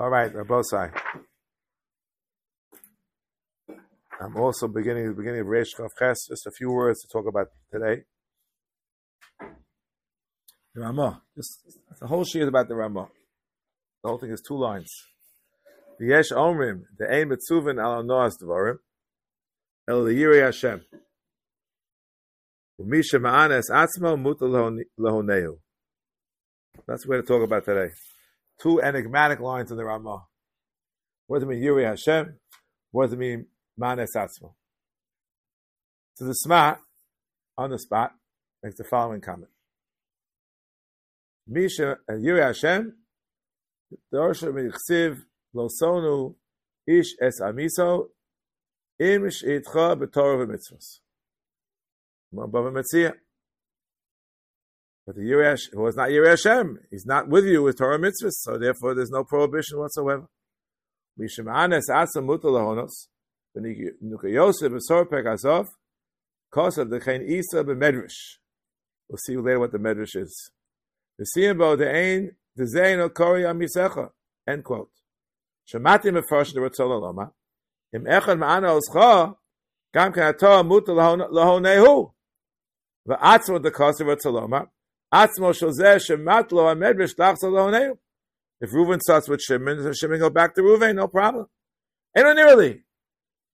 All right, uh, Rabosai. I'm also beginning the beginning of Reish Ches. Just a few words to talk about today. The Ramah. Just the whole sheet is about the Ramah. The whole thing is two lines. The Yesh Omrim, the Ein Mitzuvin al Noas Dvarim, El Yirei Hashem. Umisha Ma'anes Atzmo Muta Lehonehu. That's what we're to talk about today. Two enigmatic lines in the Ramah. What does it mean, Yirei Hashem? What does it mean, Manes Atzmo? So the Sma, on the spot, makes the following comment. Misha uh, Yirei Hashem, Dorsha Michsiv Losonu Ish Es Amiso Im Shitcha B'Torah V'Mitzvos. Bava Metzia. But the Yirash, who was not Yirei Hashem, he's not with you with Torah mitzvahs, so therefore there's no prohibition whatsoever. Mishemanes Asa Mutal Lahonos, V'Nuka Yosef V'Sor Pekasov, Kosav Dechein Isa B'Medrash. We'll see later what the Medrash is. V'Siyim Bo De'ein Dezein El Kori Amisecha. End quote. Shemati Mefarsh Derotzol Aloma, Im Echad Ma'ana Oscha, Gam Kan Atorah Mutal Lahonehu. V'atzmo Dekosav Rotzoloma, Atzmo Shozeh Shemat Lo Amedrish Tachzal Lahonehu. If Reuven starts with Shimon, then Shimon go back to Reuven, no problem. Eno nearly.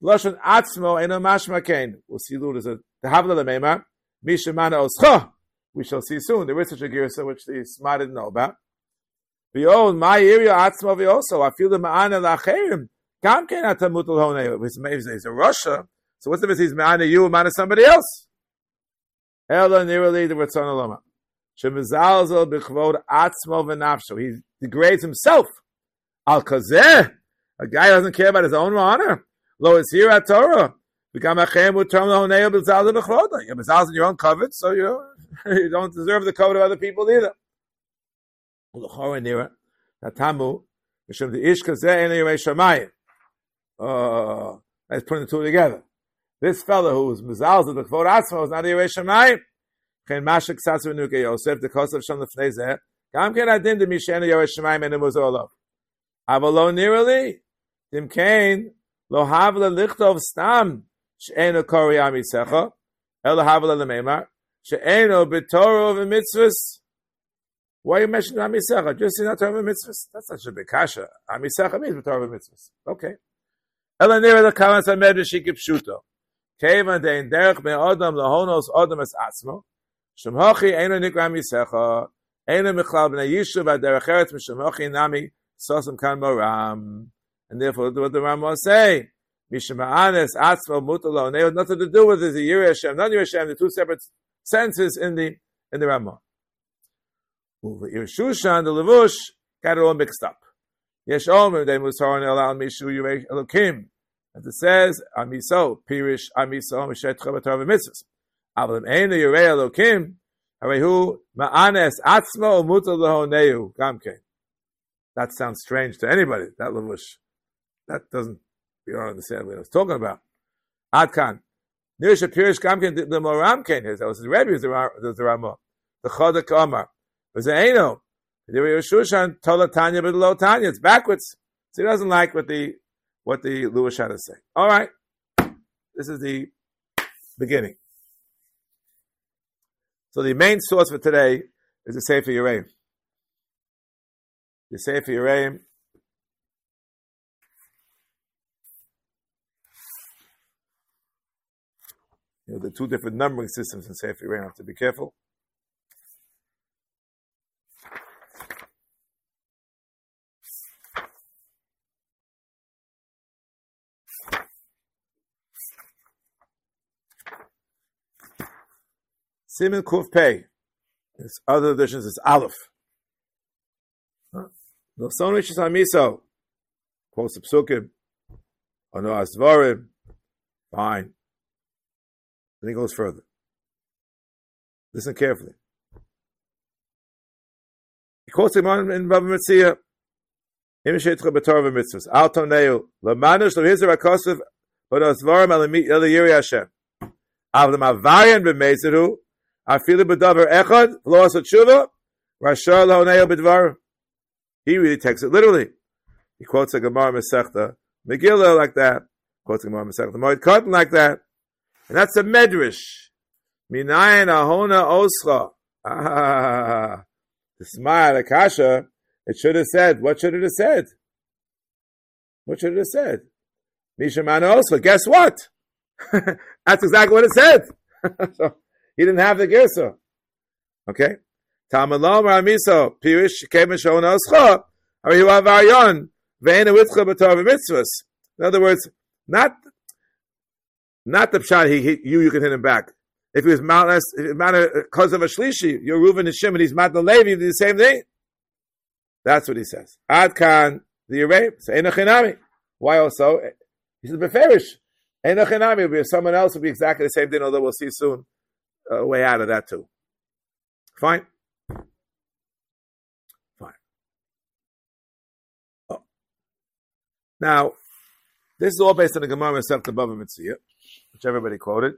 Lashon Atzmo Eno Mashma Kain. We'll see Lud is a Havla Lemema. Mishamana Oscha. We shall see soon. There is such a girsa which the smart didn't know about. Behold, my area Atzmo also. I feel the Ma'ana Lacherim. Gam Kain Atamut Lahonehu. He's a Russia. So what's the difference? He's Ma'ana you, Ma'ana somebody else. Ela nearly the Ratzon Alama. Shemizalzel b'chvod atzmo v'nafsho. He degrades himself. Al kazeh. A guy doesn't care about his own honor. Lo is here at Torah. Become a chem u'trom lahonei b'zal b'chvoda. You're b'zal in your own covet, so you, you don't deserve the covet of other people either. L'chora nira. Natamu. Mishum the ish kazeh ene yirei shamayim. Oh, let's put the two together. This fellow who was mizalzel b'chvod atzmo was not a yirei shamayim. Shon lefnei zeh, gam ken adin de mishenu yoresh shemayim enu muzolov. Avalo nirali, dim kain, lo havle lichtov stam, she'enu kori amisecha, elo havle lemeimar, she'enu b'toro v'mitzvus, why you mentioning Amisecha? Just in Torah mitzvahs. That's not a big kasha. Amisecha means Torah mitzvahs. Okay. Ela nira the kamas hamedrash ikipshuto. Kevan dein derech me adam lahonos adam es atzmo. Shemhochi eino nikra misecha, eino michlal b'nei yishu v'aderech eretz m'shemhochi nami sosam kan moram. And therefore, what the Ram will say, Mishma'anes atzmo mutalo, and they have nothing to do with it, the Yireh Hashem, not Yireh Hashem, the two separate senses in the, in the Ramah. Shushan, the Levush, got it all mixed up. Yesh Omer, they Musar Elal Mishu Yireh Elokim. As it says, Amiso, Pirish, Amiso, Mishet Chabatar Mitzvahs. Avlim Ein Yirei Elokim, Harehu Ma'anes Atzmo Mutal Lehoneu Gamke. That sounds strange to anybody. That levush, that doesn't. You don't understand what I was talking about. Adkan. Nirsha Pirish Gamke the Moram. That was the Rebbe. The Ramah. The Chodak Omar. Was Eino. The Shushan Tola Tanya but Lo Tanya. It's backwards. So he doesn't like what the what the Levush had to say. All right. This is the beginning. So the main source for today is the Sefer Yereim. The Sefer Yereim. You know, the two different numbering systems in Sefer Yereim have to be careful. Simon Kuf Pei. There's other editions is Aleph. No son which is Amiso. Quotes the Psukim. Or no Asvarim. Fine. Then he goes further. Listen carefully. He quotes him on in Bava Metzia. Imishetcha b'torah v'mitzvahs. Al toneu. L'manush l'hizar akosiv. But asvarim el yiri Hashem. Av the mavayan b'meizeru. Afilu b'davar echad, lo asot tshuva, rasha lahoneo b'dvar. He really takes it literally. He quotes a Gemara Masechta Megillah like that. Quotes a Gemara Masechta Moed Katan like that. And that's a medrash. Minayin ahona oscha. Ah, the smile, the kasha. It should have said. What should it have said? What should it have said? Mishamana oscha. Guess what? that's exactly what it said. so he didn't have the girsa. Okay. Tamalom Ramiso Pirish Kemishon Oscha. Have Aryon? Witzcha B'Torah Mitzvahs. In other words, not not the pshat. He hit you. You can hit him back. If he was mountainous, because uh, of a shlishi, you're Reuven and Shimon. He's Matan Levi. You do the same thing. That's what he says. Ad kan the Arab. Say Why also? He says beferish. Enochinami will be someone else will be exactly the same thing. Although we'll see soon a way out of that too. Fine. Fine. Oh. Now, this is all based on the Gemara Masechet Bava Metzia, which everybody quoted.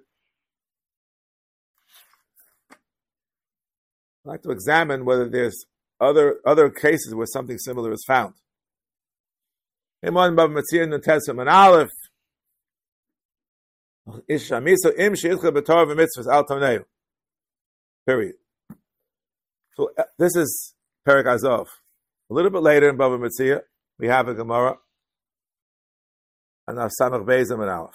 I'd like to examine whether there's other other cases where something similar is found. Imon Bava Metzia in the Tessim and Aleph. Period. So uh, this is Perik Azov. A little bit later in Bava Metzia, we have a Gemara and now Samach Bezim and Aleph.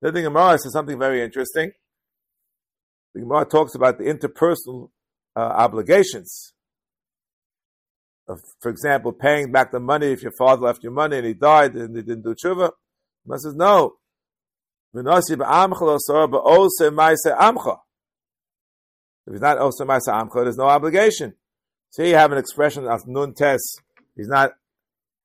The Gemara says something very interesting. The Gemara talks about the interpersonal uh, obligations. For example, paying back the money if your father left you money and he died and he didn't do tshuva. The Gemara says, no, if he's not also Maisa Amcha, there's no obligation. So you have an expression of Nun Tes. He's not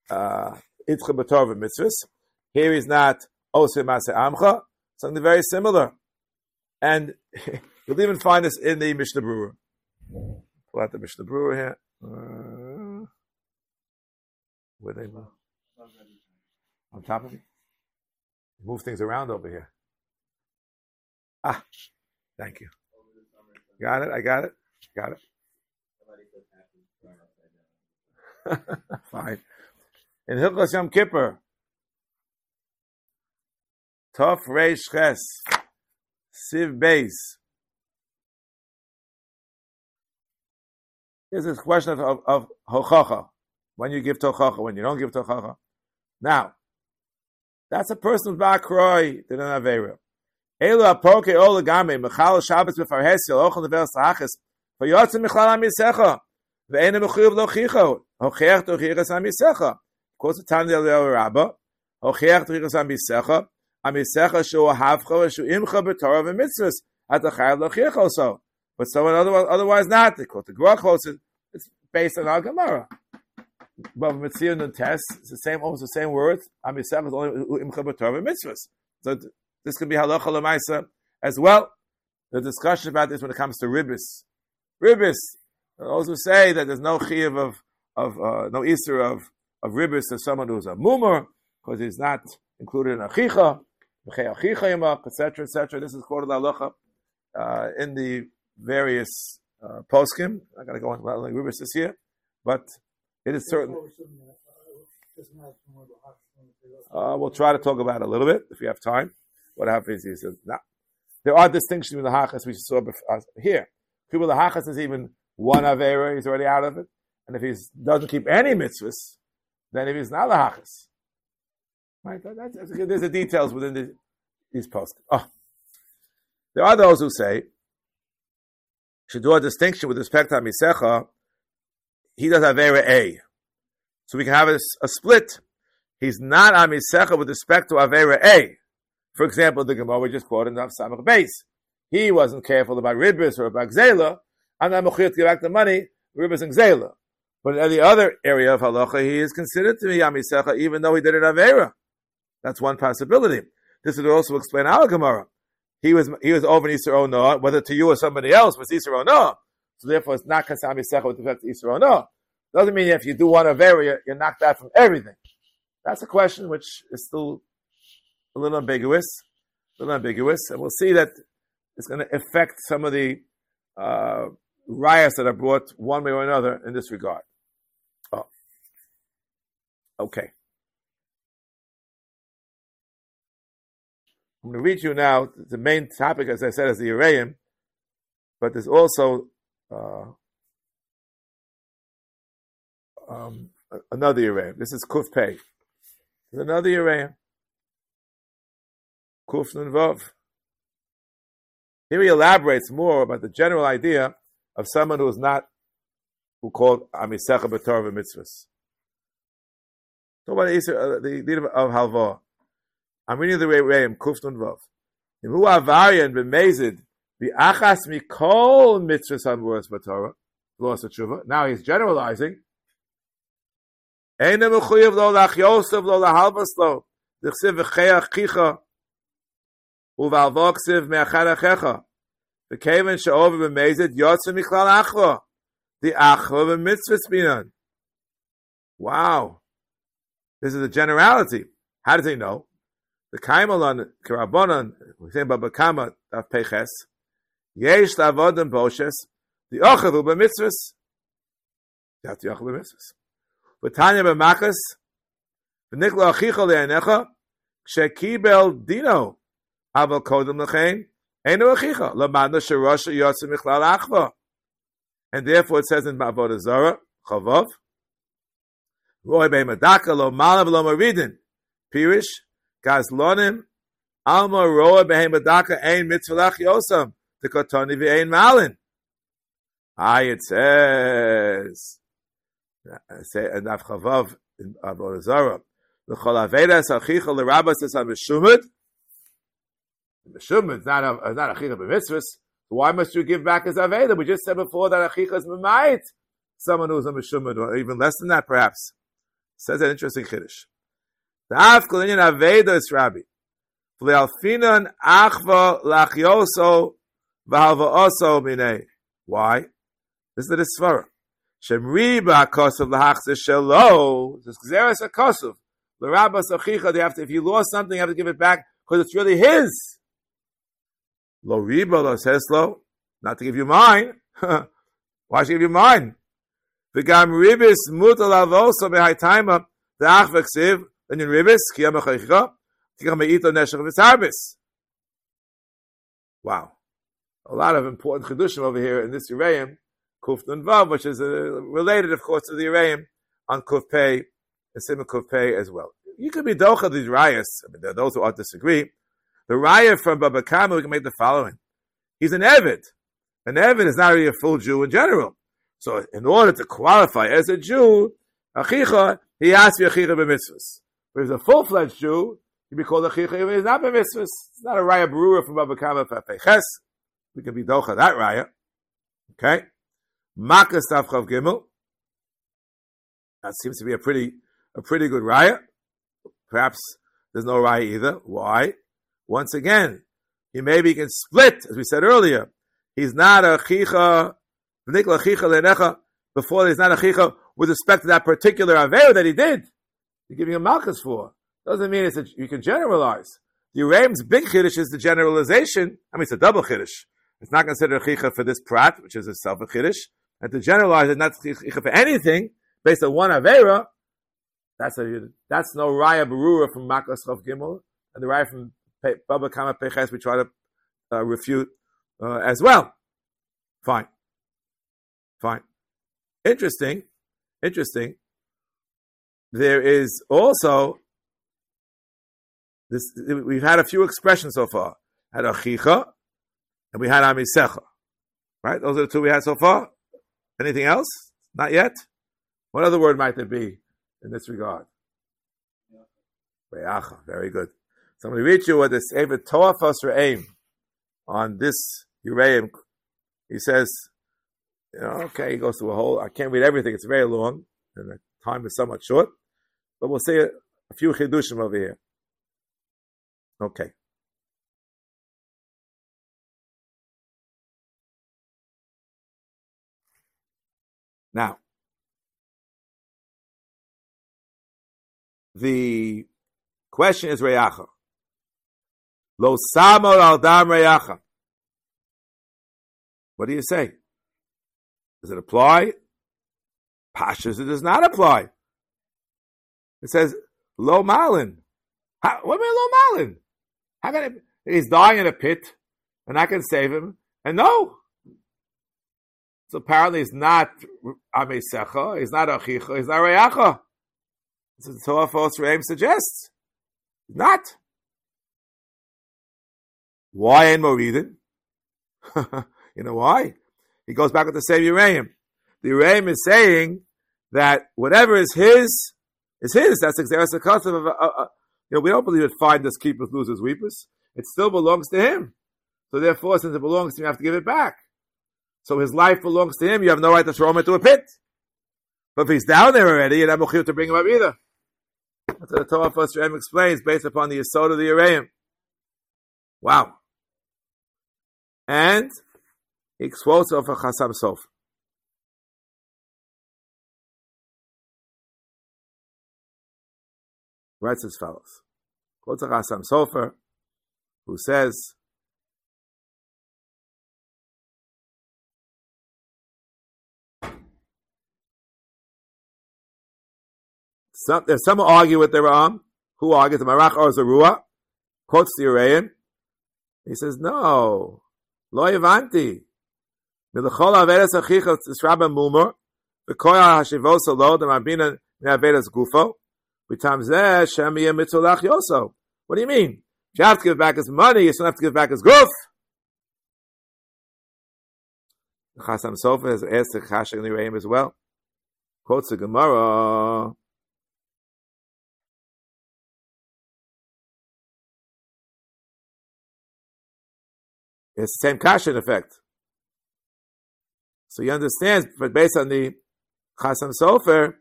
uh, Itcha B'Torah Mitzvahs. Here he's not Ose Maisa Amcha. Something very similar. And you'll even find this in the Mishnah Berurah. Pull out the Mishnah Berurah here. Uh, where they move? On top of me? move things around over here. Ah, thank you. Got it? I got it? Got it? Fine. In Hilchas Yom Kippur, Tov Reish Ches, Siv Beis. This question of, of, of Hochacha. When you give Tochacha, when you don't give Tochacha. Now, that's a person who's ba'akroi, don't have Avera. Elu apoke ola game, mechal Shabbos b'farhesil, ochel nevel sahachis, v'yotzim michlal amisecha, mechuyuv lo chicho, hocheach tochichas amisecha. Quotes the Tanya Leo Rabba, hocheach tochichas amisecha, amisecha shu havcha, shu imcha b'torah v'mitzvahs, at the chayav lo chicho so. But someone otherwise, otherwise not. They quote the Grach it's based on our Gemara. But Mitzvah and test, it's the same, almost the same words. Amisem is only mitzvahs. So this could be halacha lemaisa as well. The discussion about this when it comes to ribis. Ribis also say that there's no chiyuv of of uh, no Easter of of ribis to someone who's a mumor because he's not included in achicha, etc., etc. This is called halacha uh, in the various uh, poskim. I got to go on like ribis this year, but it is certain. Uh, we'll try to talk about it a little bit if you have time. What happens is, now, there are distinctions in the hachas we saw before, uh, here. People, the hachas is even one avera, he's already out of it. And if he doesn't keep any mitzvahs, then if he's not the hachas, right? That, that's, that's, there's the details within the, these posts. Oh. There are those who say should do a distinction with respect to Misecha he does Avera A. So we can have a, a split. He's not Amisecha with respect to Avera A. For example, the Gemara we just quoted in the Samach base. He wasn't careful about Ribis or about Gzela, I'm to give back the money, Ribis and Gzela. But in any other area of halacha, he is considered to be Amisecha, even though he did it Avera. That's one possibility. This would also explain our Gemara. He was he was over in Noah, whether to you or somebody else was Easter Noah. So therefore, it's not kasam yisecha with respect to Israel. No, doesn't mean if you do one of area, you're knocked out from everything. That's a question which is still a little ambiguous, a little ambiguous, and we'll see that it's going to affect some of the uh, riots that are brought one way or another in this regard. Oh. Okay. I'm going to read you now the main topic, as I said, is the Yereim, but there's also uh, um, another Yereim. This is Kuf Pei. Another Yereim. Kuf Nun Vav. Here he elaborates more about the general idea of someone who is not who called Amisecha B'Torah Mitzvahs. Talk about the idea of Halva. I'm reading the Reim Kuf Nun Vav. Hu Avarian b'Mezid v'Achas Mikol Mitzvahs Hamvuras B'Torah. Lost tshuva. Now he's generalizing. Eine mechuyev lo lach Yosef lo lahalvas lo. Dichsiv v'cheach kicha. Uval voksiv me'achar achecha. V'keven she'over b'mezid yotze michlal achva. The achva b'mitzvahs binan. Wow. This is a generality. How does he know? The Kaimalan Karabonan, we say about Bakama of Peches, Yesh Lavodim Boshes, the Ochavu b'mitzvahs. Have to Ochavu b'mitzvahs. V'tanya b'machas, v'nikla achicha le'anecha, kshekibel dino, aval kodem l'chein, enu achicha, lamadna sherosha yotze michlal achva. And therefore it says in Ma'avodah Zarah, Chavav, Roy be'madaka lo malav lo maridin, Pirish, Gazlonim, Alma Roa Behemadaka Ein Mitzvah Yosam, the Kotoni Ein Malin. Ah, it says, say and Chavav in Avodah Zarah, the Chol Avedas Achicha L'Rabbas is on Meshumad. Meshumad is not a, not Achicha B'mitzvahs. Why must you give back as Aveda? We just said before that Achicha is B'mayit. Someone who's a Meshumad, or even less than that perhaps. Says an interesting Kiddush. Daf kolinyan avedos rabbi. V'lealfinan achva lachyoso v'halvaoso minei. Why? This is the svara. Shelo. This gzeres akosov. L'rabbas achicha, they have to, if you lost something, you have to give it back because it's really his. Lo riba lo seslo. Not to give you mine. Why should I give you mine? V'gam ribis mutal avoso behaitaima the achvaksiv then in Ribis, Kiyam. Wow. A lot of important Chidushim over here in this Yereim, Kuf Nun which is uh, related, of course, to the Yereim on Kuf Pei, and Simon Kuf Pei as well. You could be Docha these rayas. I mean, there are those who ought to disagree. The raya from Baba Kama, we can make the following. He's an Evid. An Evid is not really a full Jew in general. So in order to qualify as a Jew, Achicha, he has to be Achicha b'mitzvahs. But he's a full fledged Jew, he'd be called a chicha. He's not a mitzvah. It's not a raya brewer from Baba Kama Peches. We can be docha that raya. Okay. Makas Tavchav Gimel. That seems to be a pretty, a pretty good raya. Perhaps there's no raya either. Why? Once again, he maybe can split, as we said earlier. He's not a chicha, v'nikla chicha lenecha. before he's not a chicha with respect to that particular aver that he did you're giving a malchus for. Doesn't mean it's a, you can generalize. The Yereim's big chiddush is the generalization. I mean, it's a double chiddush. It's not considered a chicha for this prat, which is a chiddush. And to generalize it, not chicha for anything based on one avera, that's a that's no raya berura from Makas Chav Gimel, and the raya from Baba Kama Peches we try to uh, refute uh, as well. Fine, fine, interesting, interesting there is also this. We've had a few expressions so far. Had achicha, and we had amisecha. Right? Those are the two we had so far. Anything else? Not yet. What other word might there be in this regard? Reacha. Very good. So I'm going to read you what this Eved Toafas Re'im on this Ureim. He says, okay, he goes through a whole, I can't read everything, it's very long, and the time is somewhat short. But we'll say a, a few chidushim over here. Okay. Now, the question is reyacha. Lo samor al dam reyacha. What do you say? Does it apply? Pashas, it does not apply. It says, Lo Malin. How, what do you mean, Lo Malin? How can it, he's dying in a pit, and I can save him? And no. So apparently he's not Amesecha, he's not Achicha, he's not Reyacha. So is Toafas Re'im suggests. Not. Why in Moridin? you know why? He goes back with the same Yereim. The Yereim is saying that whatever is his is his. That's the concept of. Uh, uh, you know, we don't believe that finders, keepers, losers, weepers. It still belongs to him. So therefore, since it belongs to him, you have to give it back. So his life belongs to him. You have no right to throw him into a pit. But if he's down there already, you're not here to bring him up either. That's what the Torah First explains based upon the Yisod of the Yereim. Wow. And he quotes of a Chasam Sofer. Writes as follows. Quotes a Chasam Sofer who says, Some, some argue with the Ram. Who argues? The Marach or Zarua quotes the Urayan. He says, no. Lo Yavanti. Milachol Avedas Achicha Tzrabba Mumor. V'koya Hashivos Alo the Marbina Ne'avedas Gufo. V'tam Zeh Shem Yeh Mitzolach Yoso. What do you mean? If you have to give back his money, you still have to give back his goof. Chasam Sofer has asked the Chashik in the Yereim as well. Quotes the Gemara. It's the same kasha in effect. So you understand, but based on the Chasam Sofer,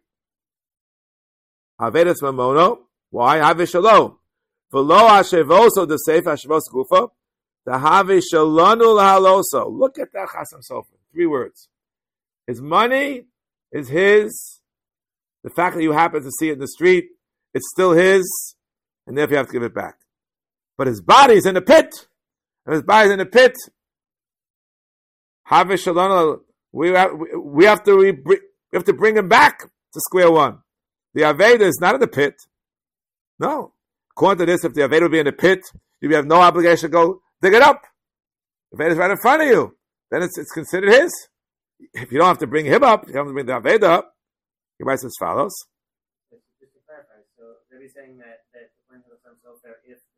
Avedas Mamono, why? Have Shalom. V'lo Hashevoso the Seif Hashevos Gufa, the Have Shalonu Lahaloso. Look at that Chasam Sofer. Three words. His money is his. The fact that you happen to see it in the street, it's still his, and therefore you have to give it back. But his body is in the pit and his body's in the pit. We have, we have to we have to bring him back to square one. The Aveda is not in the pit. No. According to this, if the Aveda would be in the pit, you have no obligation to go dig it up. The Aveda is right in front of you. Then it's, it's considered his. If you don't have to bring him up, you don't have to bring the Aveda up. He writes as follows. Just to clarify, so they're saying that, that if the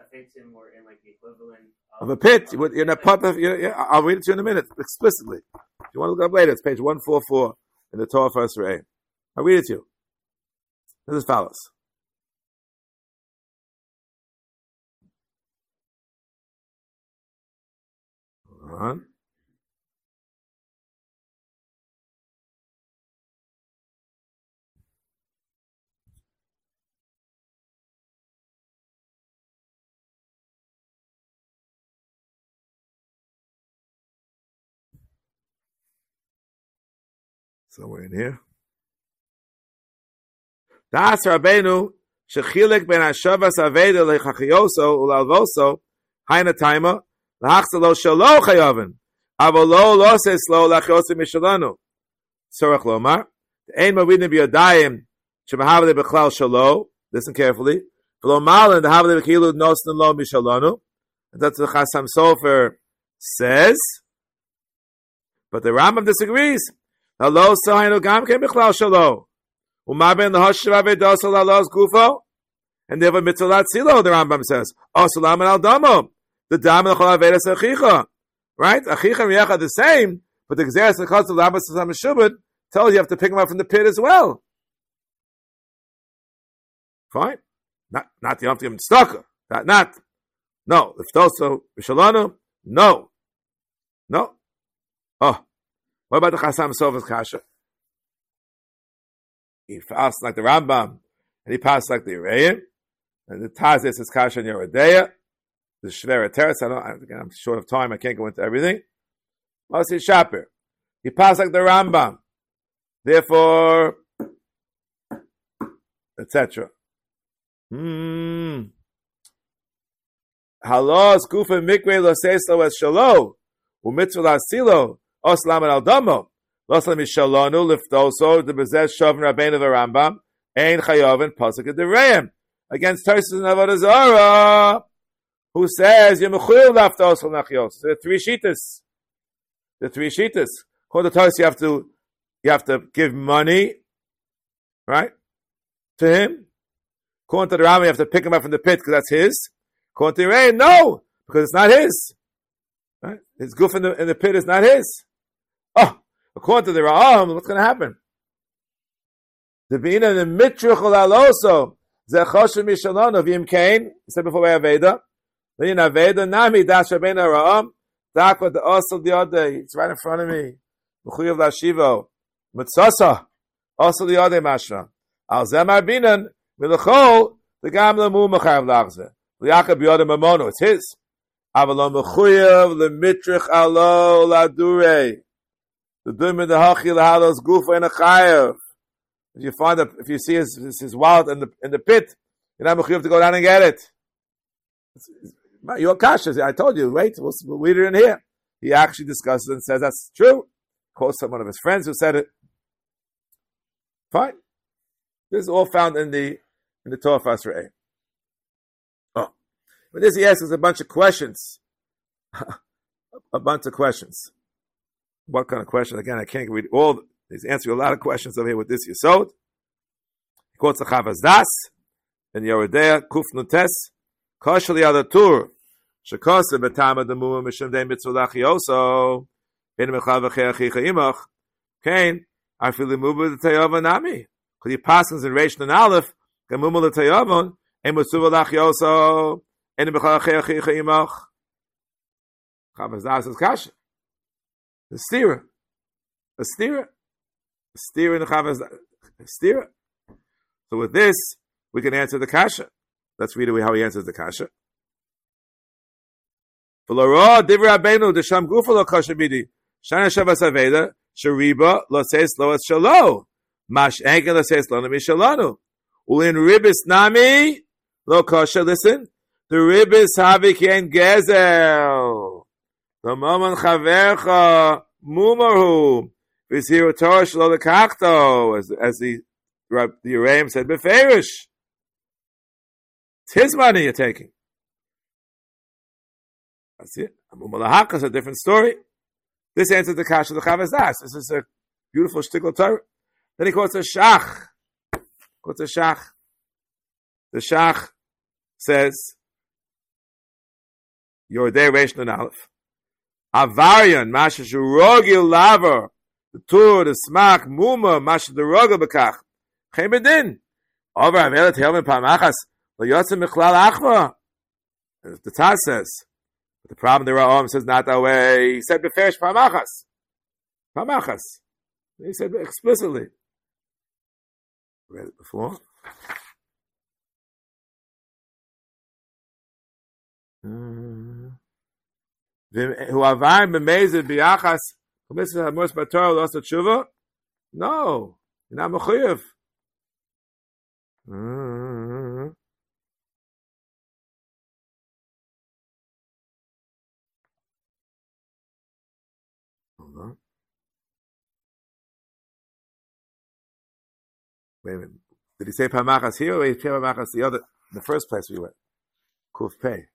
affects or in like the equivalent of, of a pit. You're in a pub. I'll read it to you in a minute explicitly. If you want to look up later, it's page one four four in the Toafas Re'im. I'll read it to you. This is follows. Hold on. somewhere in here. Das Rabbeinu shechilek ben Hashavas Aveda lechachioso ulalvoso haina taima lahachsa lo shalo chayaven אבל לא לוסס לו לאחיוסי משלנו. צורך לומר, אין מורידים בידיים שמהווה בכלל שלו, listen carefully, ולא מעלן דהווה בכאילו נוסן לו משלנו, and that's what Chasam Sofer says, but the Rambam disagrees. Hello, Sahino Gam Ken Bichlal Shalo. Uma ben Lahashiv Avedosal Allah's Gufo. And they have a Mitzalat Silo, the Rambam says. Osalam and Aldamo. The Dam and Chol Avedas Achicha. Right? Achicha and Riach the same, but the Gzeres and Chos of Lamas Sam Shubad tells you have to pick them up from the pit as well. Fine. Not, not give them tzedakah. Not, not. No. If also Mishalanu, no. No. What about the Chasam Sofer's Kasha? He fasts like the Rambam, and he passed like the Urayin, and the Tazis is Kasha and Yerodeya, the Shvera Teretz, I don't, again, I'm short of time, I can't go into everything. Masi Shapir. He passed like the Rambam. Therefore, etc. Hmm. Halos gufa mikre lo seislo es shalo, umitzvah silo, Oslam al Damo. Losla Mishalonu liftoso the bezes shavin rabbeinu v'rambam ein chayovin pasuk dereim against Tosis and Avodah Zarah, who says Yemachul laftos nachios. There are three shitas. The three shitas. According to Tosis, you have to you have to give money, right, to him. According to the Rambam, you have to pick him up from the pit because that's his. According to the Rain, no, because it's not his. Right? His goof in the in the pit is not his. Oh, according to the Ra'am, what's going to happen? The Bina the Mitrichol also Zechoshe Mishalon of Yim Kain, said before by Aveda. Then Aveda Nami Dash Rabbein Ra'am. Dakwa the also the other. It's right in front of me. Mechuyev Lashivo. Mitzasa. Also the other Mashra. Al Zemar Binan. Milachol. The Gamla Mu Mechayev Lachze. Liakab Yodim Mamono. It's his. Avalon Mechuyev Lemitrich Alo Ladure. The Dumid the Hachi Lahalos Gufa and a Chayev. If you find if you see his, his, wallet in the in the pit, you're not you have to go down and get it. You're cautious. I told you, wait, we'll, we'll read it in here. He actually discusses and says that's true. Quotes some one of his friends who said it. Fine. This is all found in the in the Torah Fasra Oh, but this he asks a bunch of questions. a bunch of questions. What kind of question? Again, I can't read all He's answering a lot of questions over here with this Yisod. He quotes the Chavos Da'as in Yeridea Kuf Nutes Koshel Yadatur Shekose Betama Demu Mishum De Mitzvah Lachioso Ben Mechav Achicha Imach Kain Arfili Mubu Tayava Nami because he passes in Reish and Aleph Gamumu Tayavon En Mitzvah Lachioso En Mechav Achicha Imach Chavos Da'as is Kasha the steerer a steerer Steer in the Chavaz, steer. So with this, we can answer the kasha. Let's read how he answers the kasha. Divra gufa lo kasha bidi. Shana shariba lo lo. Mash lo nami. Ulin ribis nami lo kasha. Listen, the ribis havi ken gezel. The moment mumarhu. V'ziru Torah shlo lekachto, as as the the Yereim said, beferish. It's his money you're taking. That's it. Amu is a different story. This answers the kasha of the Chavos Da'as. This is a beautiful shtickle Torah. Then he quotes a shach. Quotes a shach. The shach says, "Your day Reish and Aleph. Avarian, Masha Laver, the tur, the smak, muma, mash the roga bekach. Chem bedin. Over amelet helmen pamachas, lo yotzim achva. The Taz says. But the problem there are says not that way. He said beferish pamachas. Pamachas. He said explicitly. Read it before. Hmm. Who avar b'mezid biachas mitzvah hamos batar lost a tshuva? No, you're not mechuyev. Mm-hmm. Wait a minute. Did he say Pamachas here or did he say Pamachas the other, the first place we went? Kuf Pei.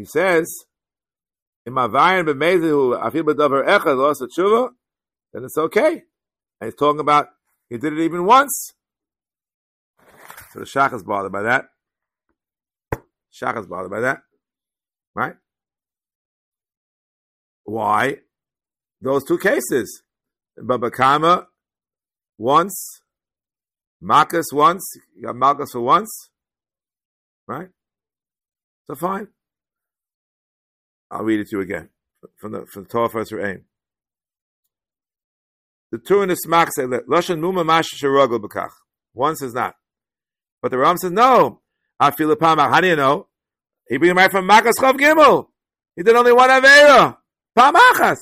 He says, "In my vayin b'meizu afil b'davar echad lost a tshuva," then it's okay. And he's talking about he did it even once. So the shach is bothered by that. Shach is bothered by that, right? Why? Those two cases, Babakama once, Marcus once, you got Marcus for once, right? So fine. I'll read it to you again from the from the Toafas Re'im. The two in the Smak say Lashon Muma Mash Sharagul Bekach. One says not, but the Ram says no. I feel a Pamach. How do you know? He bring right from Makas Chav Gimel. He did only one Avera. Pamachas.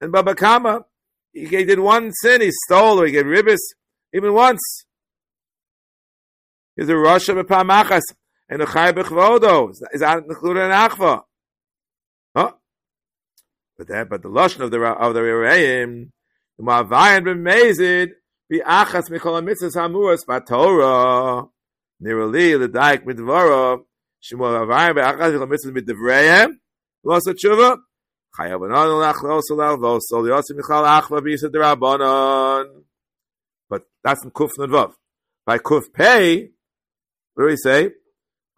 And Baba Kama, he, he did one sin. He stole or he gave ribbis. even once. He's a Rosh B'Pamachas and a Chai B'Chvodo. Is that included in Achva? But that, but the Lashon of the, of the Rereim, the Ma'avayan B'Mezid, B'Achas Mikol HaMitzvahs HaMuras B'Torah, Nirali, the Daik Midvara, Shmuel Ma'avayan B'Achas Mikol HaMitzvahs B'Devreim, Los HaTshuva, Chayav Anon Lach Los Olal Vosol, Yossi Michal Achva B'Yisad Rabbanon. But that's in Kuf Nudvav. By Kuf Pei, what do we say?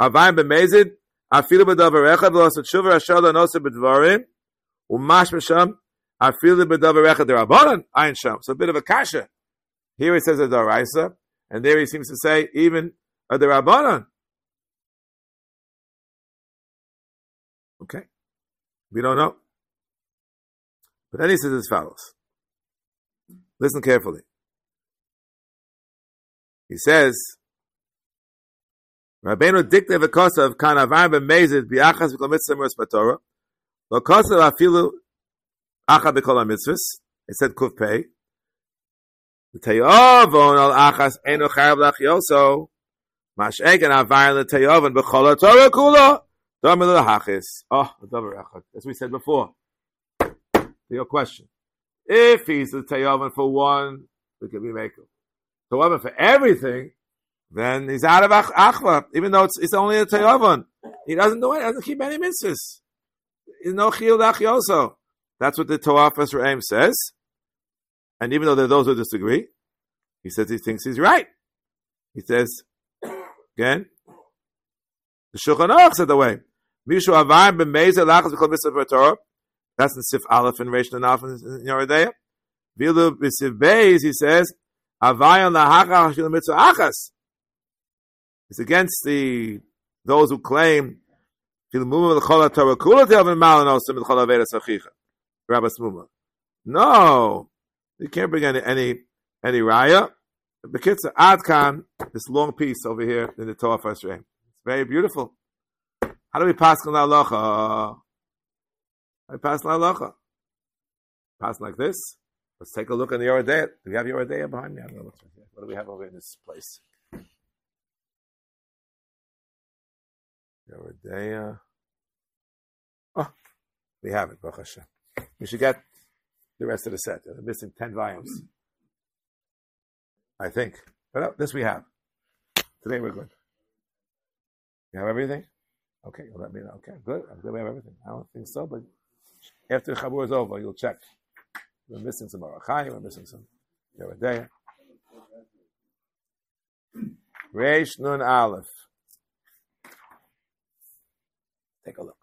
Avayim b'mezid, afilu b'davar echad, v'los tshuva asher l'nosa b'dvarim, u'mash b'sham, afilu b'davar echad derabanan, ayin sham. So a bit of a kasha. Here he says a daraisa, and there he seems to say even a derabanan. Okay. We don't know. But then he says as follows. Listen carefully. He says, Rabbeinu dikte v'kosav kan avar b'mezid bi'achas v'kol mitzvah mers b'torah. Lo kosav afilu acha b'kol ha-mitzvahs. It said kuf pei. L'tayovon al achas eno chayav l'achyoso. Mash'eg and avar l'tayovon b'chol ha-torah kula. Dama l'hachis. Oh, ah, davar echad. As we said before. To your question. If he's the tayovon for one, it can be makel. However, for everything, then he's out of ach- achva, even though it's, it's only a tayavon. He doesn't do it, He doesn't keep any mitzvahs. He's no chiyul also. That's what the Toafas Re'im says. And even though there are those who disagree, he says he thinks he's right. He says, again, the Shulchan Aruch said the way. Mishu avar b'meizer lachas b'kol mitzvah Torah. That's in Sif Aleph and Reish and Alf in Yoredeya. Vilu b'Sif Beis, he says, avayon lahachach shil mitzvah achas. It's against the those who claim no, you can't bring any any any raya. Are Adkan, this long piece over here in the Torah first It's very beautiful. How do we pass on halacha? How do pass on halacha? Pass like this. Let's take a look in the Yoredea. Do we have Yoredea behind me? What do we have over in this place? Yoredea. Oh, we have it, Baruch Hashem. We should get the rest of the set. They're missing 10 volumes. I think. But oh, this we have. Today we're good. You have everything? Okay, well, let me know. Okay, good. I'm glad we have everything. I don't think so, but after the Chabur is over, you'll check. We're missing some Arachai, we're missing some Yeridea. Reish Nun Aleph. Take a look.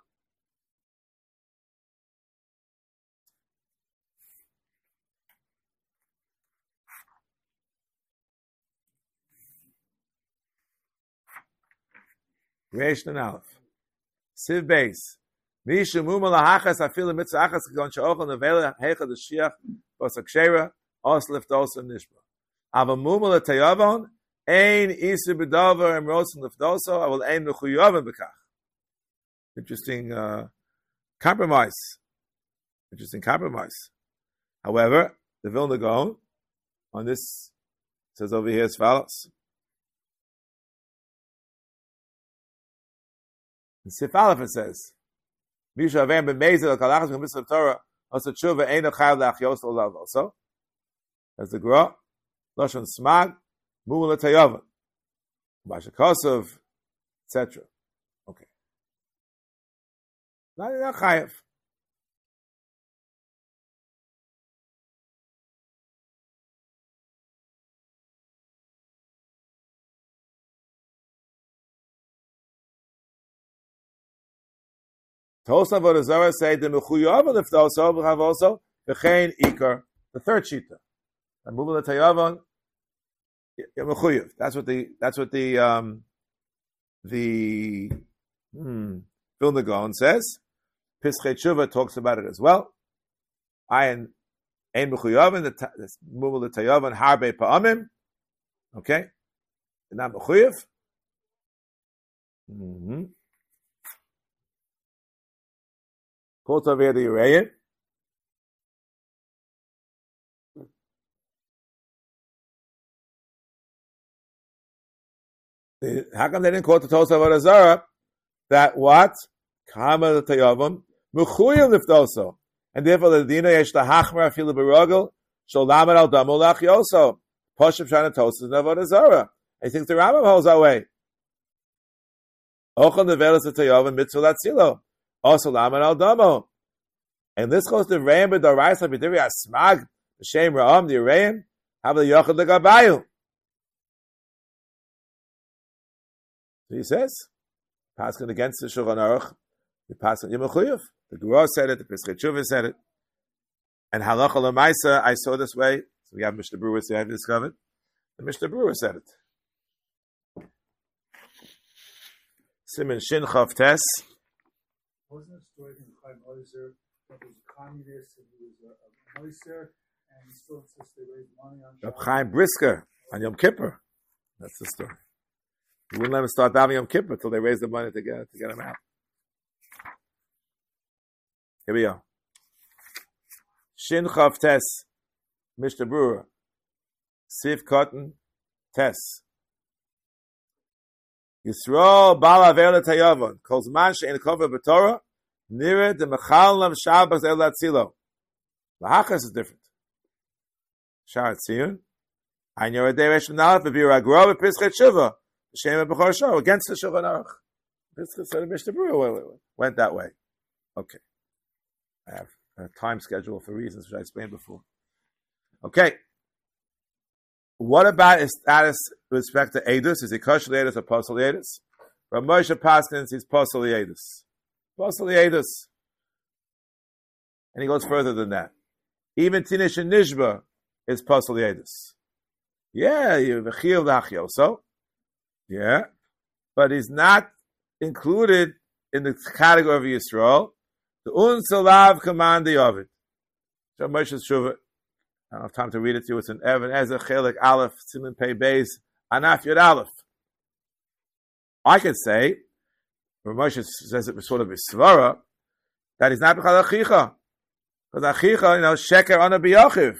Reish Nun Aleph. Siv Beis. Mishu Muma Lahachas Afil Mitzvah Achas Gon Sha'ochel Nevela Hecha the Shiach Osak Shera Os Lift Osa Nishma. Ava Muma Latayavon Ein Isu B'Dover Em Rosen Lift Osa Avol Ein Mechuyavon B'Kach. Interesting uh, compromise. Interesting compromise. However, the Vilna Gaon on this says over here as follows. In Sif Aleph it says, Misha Avem b'meizel kalachas b'mitzvah Torah also tshuva eino chayav le'achyos olav also. As the Gra, Lashon Smag, Mula Tayavan, Bashakosov, etc. Not not chayav. Tosa Vodazara say the mechuyav lift also have also the chain ikar the third shita. And the tayavan mechuyav. That's what the that's what the um the hmm, Vilna Gaon says. Pischei Tshuva talks about it as well. I Ayin ein mechuyav the the tayavan harbe pa'amim. Okay, not mechuyav. Mm-hmm. Kota werde Ureyen. The- How come they didn't quote the Tosa Avodah Zarah that what? Kama the Tayavim, Mechuyim Liftoso. And therefore the Dina Yesh Tahachmar Afilu Barogel, Sholam Al Damulach Yoso. Poshup Shana Tosa in Avodah I think the Rambam holds that way. Ochel Nevelas the Tayavim Mitzvah Latzilo. Also Laman Al Damo. And this goes to Reim B'Doraisa B'Diri Asmag, B'Shem Ra'am, the Reim, have the Yochad Legabayu. He says, passing against the Shulchan Aruch, we pass on Yom The Guru said it, the Pischei Teshuva said it, and Halacha Lamaisa, I saw this way. So we have Mishnah Berurah say I discovered. And Mishnah Berurah said it. Simon Shin Chav Tes. Wasn't a story from Chaim Ozer that was a communist and he was a, a Moiser and he still insists they raise money on Chaim Brisker on Yom Kippur. That's the story. He wouldn't let him start davening Yom Kippur until they raised the money to get to get him out. Here we go. Shin Chav Tes, Mishnah Berurah, Siv Cotton, Tes. Yisrael Bala Vela Tayavon, calls man she'en kover b'Torah, nira de mechal lam Shabbos el atzilo. Lahachas is different. Shar Tziyun, I know a day Resh Nalef, if you're a grove, Pischei Teshuva, Shem Bechor against the Shulchan Aruch. Pischet said Mishnah Berurah went that way. Okay. I have a time schedule for reasons which I explained before. Okay. What about his status with respect to Edus? Is he kosher Edus or Posel Edus? Rav Moshe Paskins, he's Posel Edus. Edus. And he goes further than that. Even Tinish and Nishba is Posel Edus. Yeah, you have a Chiyuv Lachyoso. Yeah. But he's not included in the category of Yisrael. The Un Salav command of it. So Moshe's Shuvah. I don't have time to read it to you. It's in Evan Ezer Chelik Aleph Simon Pei Beis Anaf Yud Aleph. I could say, where Moshe says it was sort of a svara, that is not b'chal achicha. Because achicha, you know, sheker on a biyachiv.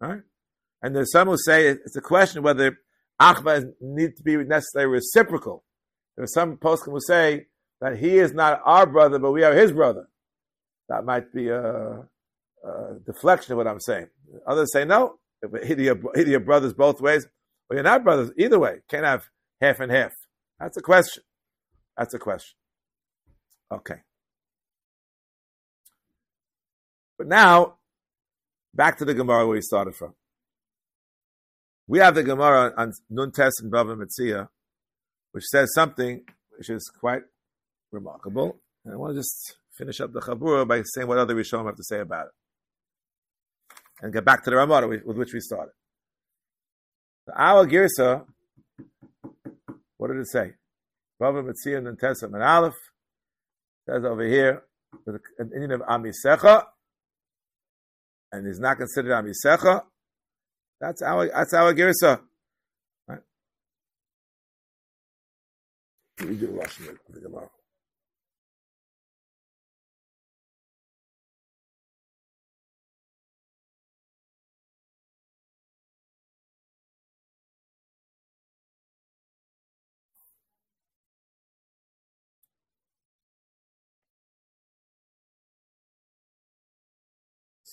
Right? And there's some who say it's a question whether achva needs to be necessarily reciprocal. There's some poskim who say that he is not our brother, but we are his brother. That might be a, a deflection of what I'm saying. Others say no. Either your, either brothers both ways, or you're not brothers either way. Can't have half and half. That's a question. That's a question. Okay. But now, back to the Gemara where we started from. We have the Gemara on Nun Tes and Bava Metzia, which says something which is quite remarkable. And I want to just finish up the Chabura by saying what other Rishonim have to say about it. And get back to the Ramada with which we started. The Our Girsa, what did it say? Bava Metzia and Nun Tes and Aleph says over here, an Indian of Amisecha, and is not considered Amisecha, that's our that's our girsa. Right? We do Russian the Gemara.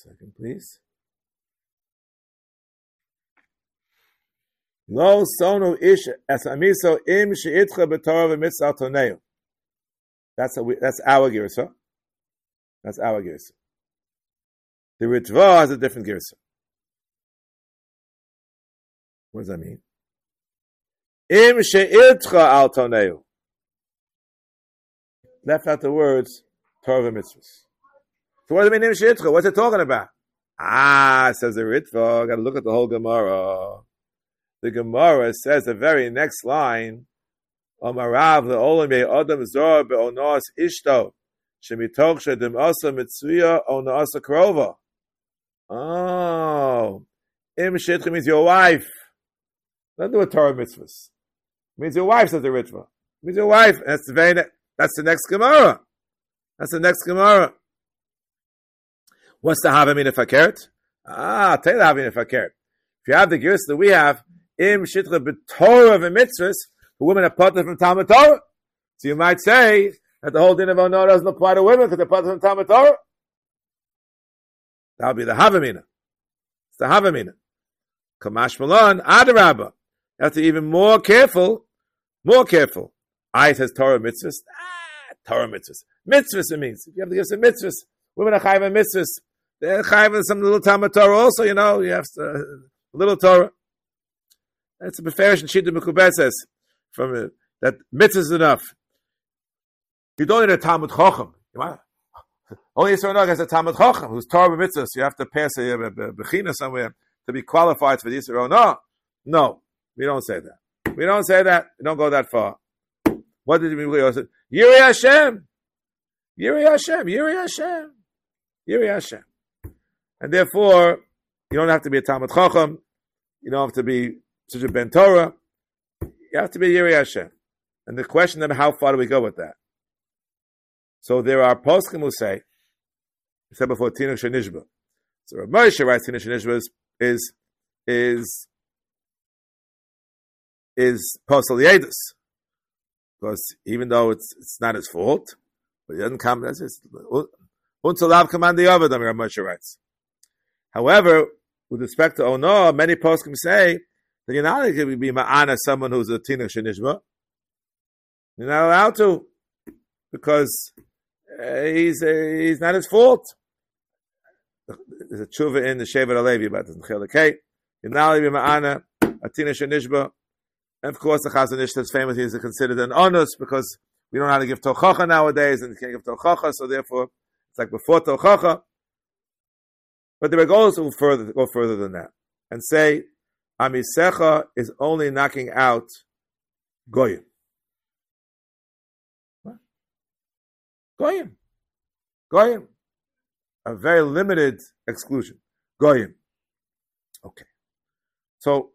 Second, please. Lo sonu ish as amiso im sheitcha b'torah v'mitzvah toneu. That's a, that's our girsa. That's our girsa. The Ritva has a different girsa. What does that mean? Im sheitcha al toneu. Left out the words Torah v'mitzvahs. So what it mean im? What's it talking about? Ah, says the Ritva. Got to look at the whole Gemara the Gemara says the very next line, Amarav the Olam Adam Zor be'onos ishto shemitoch shedim asa mitzuya ona asa krova. Oh, im shitcha means your wife. Not do a Torah mitzvahs. means your wife says the ritva. means your wife. That's the very ne- that's the next Gemara. That's the next Gemara. What's the Havamina Fakert? Ah, tell the Havamina Fakert. If you have the gears that we have, im shitcha b'torah v'mitzvahs, but women are part from Talmud Torah. So you might say that the whole din of Ono doesn't apply to women because they're part from Talmud Torah. That would be the Havamina. It's the Havamina. Kamash Malon, Adarabba. You have to be even more careful, more careful. I says Torah mitzvahs. Ah, Torah mitzvahs. Mitzvahs it means. You have to give some mitzvahs. Women are chayv mitzvahs. They're chayv some little Talmud Torah also, you know, you have to, uh, little Torah. That's a beferish and Shita Mekubet says from uh, that mitzvah is enough. You don't need a Talmud Chochem. Only Yisrael Nog has a Talmud Chochem who's Torah mitzvah, you have to pass a, a, a bechina somewhere to be qualified for the Yisrael No, no, we don't say that. We don't say that. We don't go that far. What did we say? Yiri Hashem. Yiri Hashem. Yiri Hashem. Yiri Hashem. And therefore, you don't have to be a Talmud Chacham. You don't have to be such a Ben Torah. You have to be Yiri Hashem. And the question then, how far do we go with that? So there are poskim who say, I said before, Tino Shanishba. So Rav Moshe writes Tino Shanishba is, is, is, is Posel Because even though it's, it's not his fault, but he doesn't come, that's his, Unsalav command the Avadam, Rav Moshe writes. However, with respect to Ono, many poskim say that you're not going to be ma'ana someone who's a Tino Shanishba. You're not allowed to because uh, he's uh, he's not his fault. There's a tshuva in the Shevet HaLevi about this Chelakei. You're not allowed to be ma'ana Atina Shanishba. And of course, the Chazon Ish that's famous is considered an onus because we don't know how to give tochacha nowadays, and you can't give tochacha, so therefore it's like before tochacha. But there are goals who further go further than that and say Amisecha is only knocking out goyim. Goyim. Goyim. A very limited exclusion. Goyim. Okay. So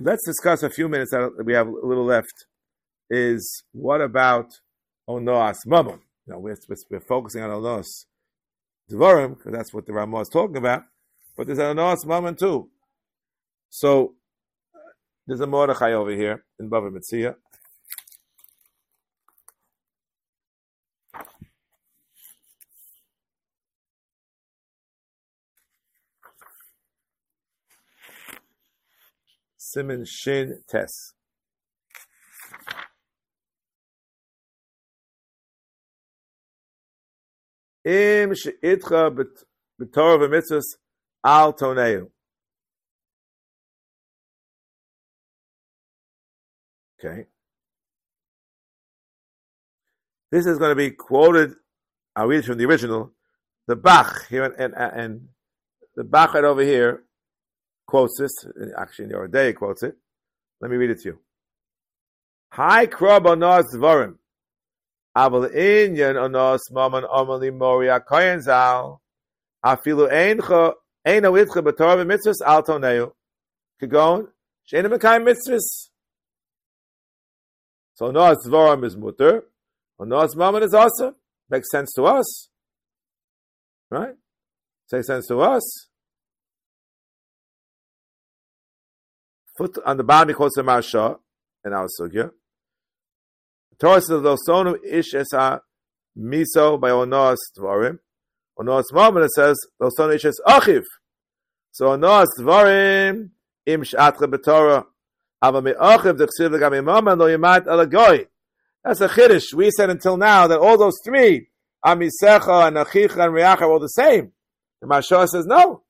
let's discuss a few minutes that we have a little left. Is what about Onoas Mamon? Know, we're, we're focusing on Onoas Devarim because that's what the Ramah is talking about. But there's an Onoas Mamon too. So there's a Mordechai over here in Bava Metzia. Simon Shin Tes. Im she'itcha b'torah v'mitzvahs al toneu. Okay. This is going to be quoted. I'll read it from the original. The Bach here and, and, and the Bach right over here quotes this. Actually, in the day quotes it. Let me read it to you. Hi krab onos dvarim. Aval inyan onos maman omali moria koyen zal. Afilu eincho eino itcha b'torah v'mitzvahs al toneu. Kagon sheina mekayim mitzvahs. So onos dvarim is mutter. Onos maman is awesome. Makes sense to us. Right? Makes sense to us. Foot on the bottom, he quotes the Maharsha in our sugya. Torah says, "Losonu ish esa miso by onos dvarim." Onos moment it says, "Losonu ish es achiv." So onos dvarim im shatcha b'Torah. Ava me achiv dechsiv legam imam lo yimat alagoy. That's a chiddush. We said until now that all those three, Amisecha and Achicha and Riach, are all the same. The Maharsha says no.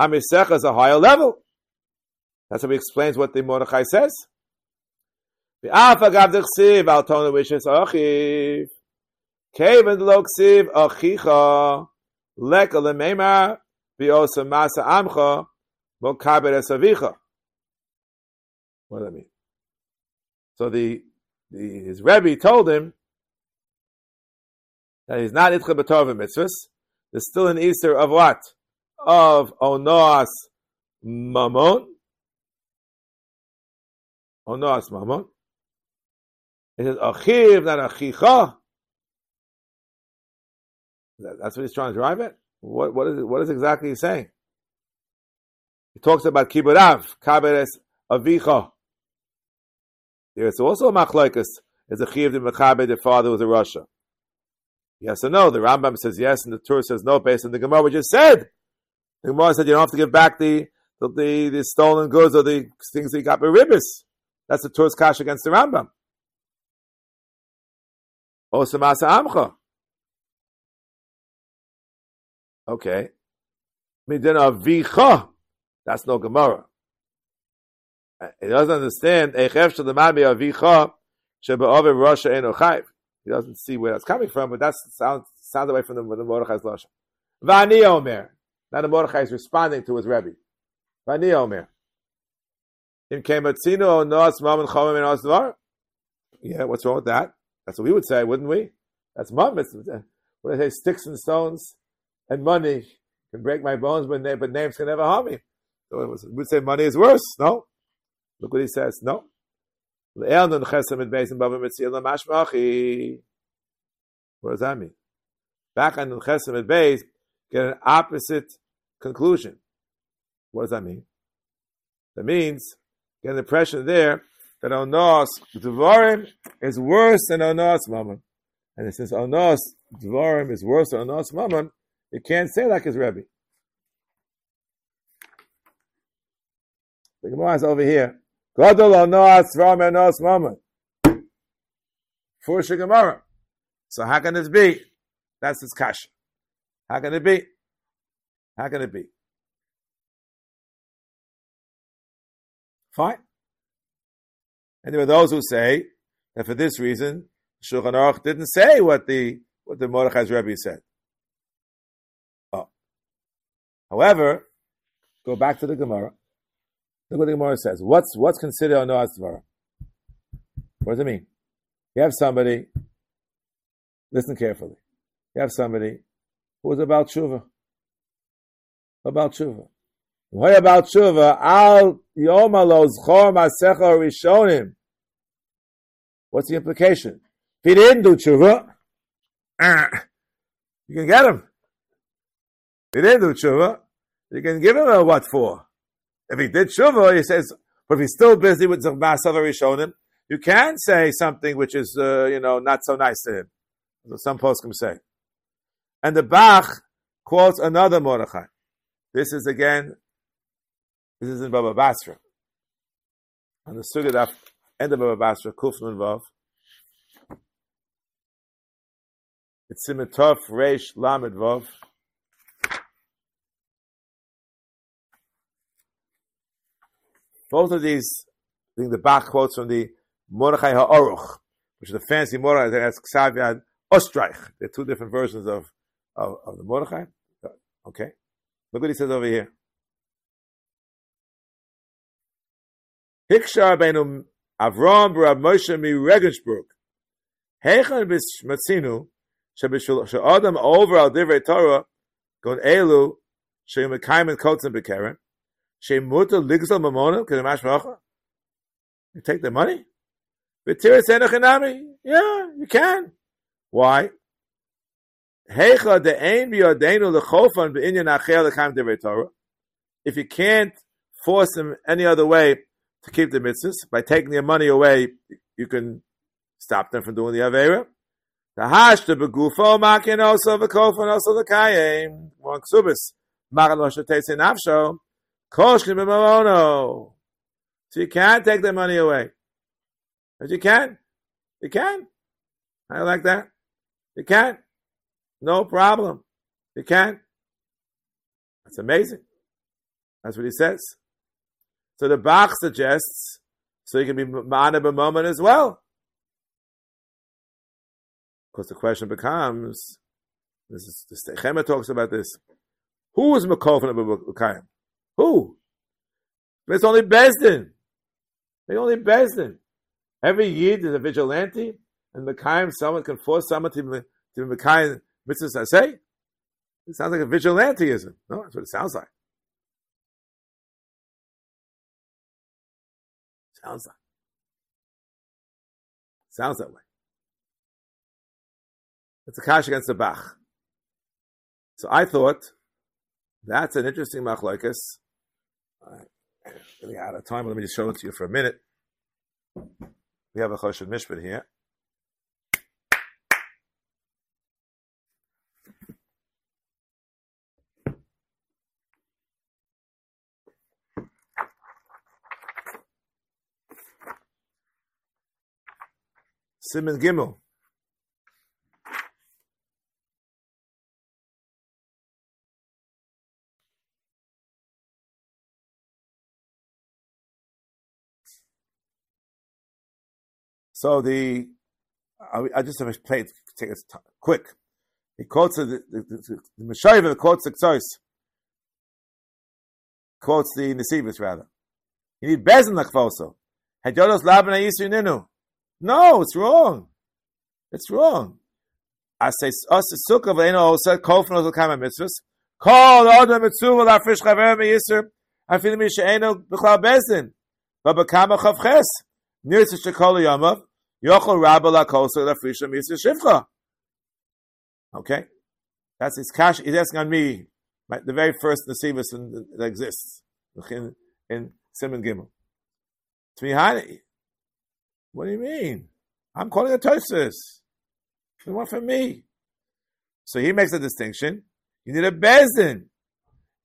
Amisecha is a higher level. That's how he explains what the Mordechai says. Kevin loksiv achicha leka lemema biosa masa amcha mokaber esavicha. What does that mean? So the, the his Rebbe told him that he's not itcha b'tov mitzvahs. There's still an Easter of what? Of onoas mamon, Onoas mama. It says achiv, not achicha. That's what he's trying to drive at. What what is what is exactly he saying? He talks about kibburav, kaberes avicha. There's also a machlokes. Is a chiv the mechabe the father was a Russia? Yes or no? The Rambam says yes, and the Torah says no, based on the Gemara we just said. The Gemara said you don't have to give back the the, the, the stolen goods or the things that you got by ribbis. That's the Torah's cash against the Rambam. Oh, Osamasa amcha. Okay. Midina vicha. That's no Gemara. He doesn't understand. Echef shadamami avicha shebe'over Russia eno chayv. He doesn't see where that's coming from, but that sounds away from the, the Mordechai's lashon. Vani omer. Now the Mordechai is responding to his Rebbe. Vani omer. In kematzino nos mammon chomim and osdvar. Yeah, what's wrong with that? That's what we would say, wouldn't we? That's mum. What they say, sticks and stones and money can break my bones, but, but names can never harm me. So we'd say money is worse. No. Look what he says. No. What does that mean? Back on the at base, get an opposite conclusion. What does that mean? That means, get an impression there that Onos Dvarim is worse than Onos Mammon. And since Onos Dvarim is worse than Onos Mammon, you can't say like his Rebbe. The Gemara is over here. Gadol Onos Dvarim Onos Mammon. For Gemara. So how can this be? That's his kasha. How can it be? How can it be? Fine. And there are those who say that for this reason, Shulchan Aruch didn't say what the what the Mordechai's Rebbe said. Oh. However, go back to the Gemara. Look what the Gemara says. What's what's considered a Noah's? What does it mean? You have somebody, listen carefully. You have somebody who is about tshuva. About tshuva. What about tshuva? Al yomalo zchor masecha rishonim. What's the implication? If he didn't do tshuva, you can get him. If he didn't do tshuva, you can give him a what for. If he did tshuva, he says, but if he's still busy with masecha rishonim, you can say something which is, uh, you know, not so nice to him. Some posts can say. And the Bach quotes another Mordechai. This is again this is in Baba Basra. On the Sugadaf, end of Baba Basra, Kufnun Vav. It's Simitov Reish Lamed Vav. Both of these, I think the Bach quotes from the Mordechai HaOruch, which is the fancy Mordechai that has Ksaviad Ostreich. There are two different versions of, of, of the Mordechai. Okay. Look what he says over here. Hikshar Benu Avram Rav Moshe mi Regensburg. Heichen bis Matzinu she'adam over al divrei Torah gon elu she'im mekayim kotzen bekeren she'im muta ligzal mamonim k'demash v'acha You take the money? V'tiris enochinami? Yeah, you can. Why? Heicha de ein biyadenu lechofan b'inyan achel l'kayim divrei Torah. If you can't force him any other way, to keep the mitzvahs. By taking their money away, you can stop them from doing the Avera. The hash the begufo makin also the kofan also the kayim. One ksubis. Makan losha teitze nafsho. Koshkin b'mamono. So you can't take their money away. But you can. You can. I like that. You can. No problem. You can. That's amazing. That's what he says. So the Bach suggests, so you can be Ma'ana b'momen as well. Because the question becomes, this is the Chema talks about this. Who is Makofen B'Kayim? Who? It's only Bezdin. They only Bezdin. Every Yid is a vigilante, and Mekayim, someone can force someone to, to Mekayim mitzvahs I say. It sounds like a vigilanteism. No, that's what it sounds like. Sounds like. Sounds that way. It's a kash against the Bach. So I thought that's an interesting machlokes. Really out of time. Let me just show it to you for a minute. We have a Choshen Mishpat here. Simon Gimel. So the I, I just have to play it, take it quick. He quotes the the, the, the Meshayiv quotes the Ktsois, quotes the Nesivus rather. You need bezin lakvoso. Had yodos laban yisu ninu. No, it's wrong. It's wrong. I say us sukkah v'eno said kol from those kama mitzvahs. Kol odom mitzuva lafish chaver meyisr. Afil mi she'eno b'chlal bezin. But b'kama chavches. Nirtz shekol yamav. Yochel rabba lakosa lafrisha mitzvah shivcha. Okay? That's his cash. He's asking on me, my, the very first Nesivus that exists in, in Simon Gimel. Tmihani. What do you mean? I'm calling a Tosis. You want from me? So he makes a distinction. You need a Bezdin.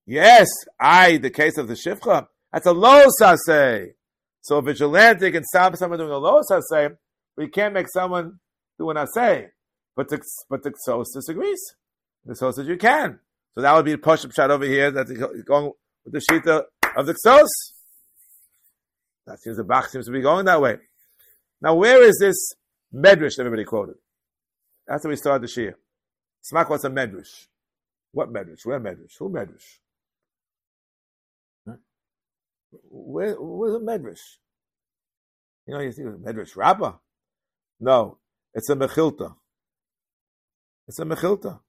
Yes, I, the case of the Shifcha, that's a low sase. So a vigilante can stop someone doing a low sase, but you can't make someone do an assay. But the, but the Ksos disagrees. The Ksos says you can. So that would be a push-up shot over here that's going with the Shita of the Ksos. That seems the Bach seems to be going that way. Now, where is this medrash that everybody quoted? How we started the Shia. Smak what's a medrash? What medrash? Where medrash? Who medrash? Where, where's a medrash? You know, you think a medrash rabbah? No, it's a mechilta. It's a mechilta.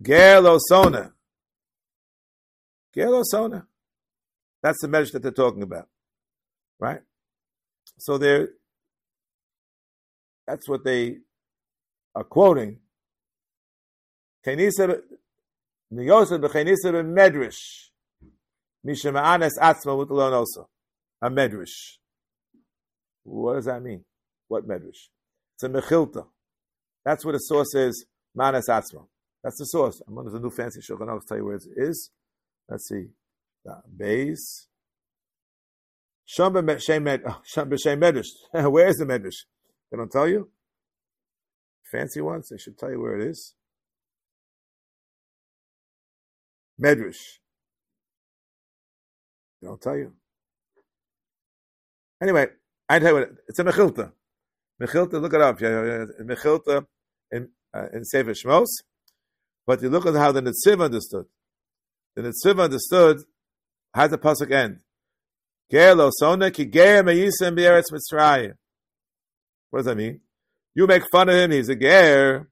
Gerlosona. Gerlosona. That's the medrash that they're talking about. Right? So they're, that's what they are quoting. Kenisa Niyosef b'chenisa b'medrash. Misha ma'anes atzma with also. A medrash. What does that mean? What medrash? It's a mechilta. That's what the source is. Manas atzma. That's the source. I'm going to the new fancy shulchan. I'll tell you where it is. Let's see. Base. Sham b'shem medrash. Where is the medrash? They don't tell you. Fancy ones. They should tell you where it is. Medrash. They don't tell you. Anyway, I tell you what. It's a mechilta. Mechilta. Look it up. Mechilta in uh, in Sefer Shmos. But you look at how the Netziv understood. The Netziv understood how the pasuk end. What does that mean? You make fun of him, he's a ger.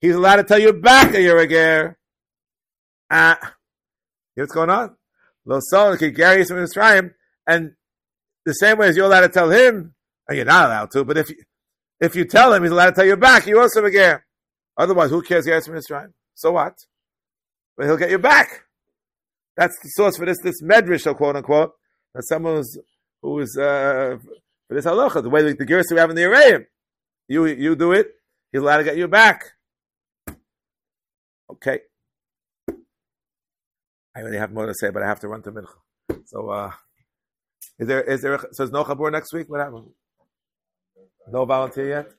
He's allowed to tell you back that you're a ger. Ah. You know what's going on? Lo son ki ger yisem Mitzrayim, and the same way as you're allowed to tell him, and you're not allowed to, but if you, if you tell him, he's allowed to tell you back, you also a ger. Otherwise, who cares Ger Mitzrayim? So what? But he'll get you back. That's the source for this, this medrash, quote unquote, that someone who's, who is uh, for this halacha, the way the, the we have in the Arayim. You you do it, he's allowed to get you back. Okay. I already have more to say, but I have to run to mincha. So, uh, is there is there so is no chabur next week? What happened? No volunteer yet.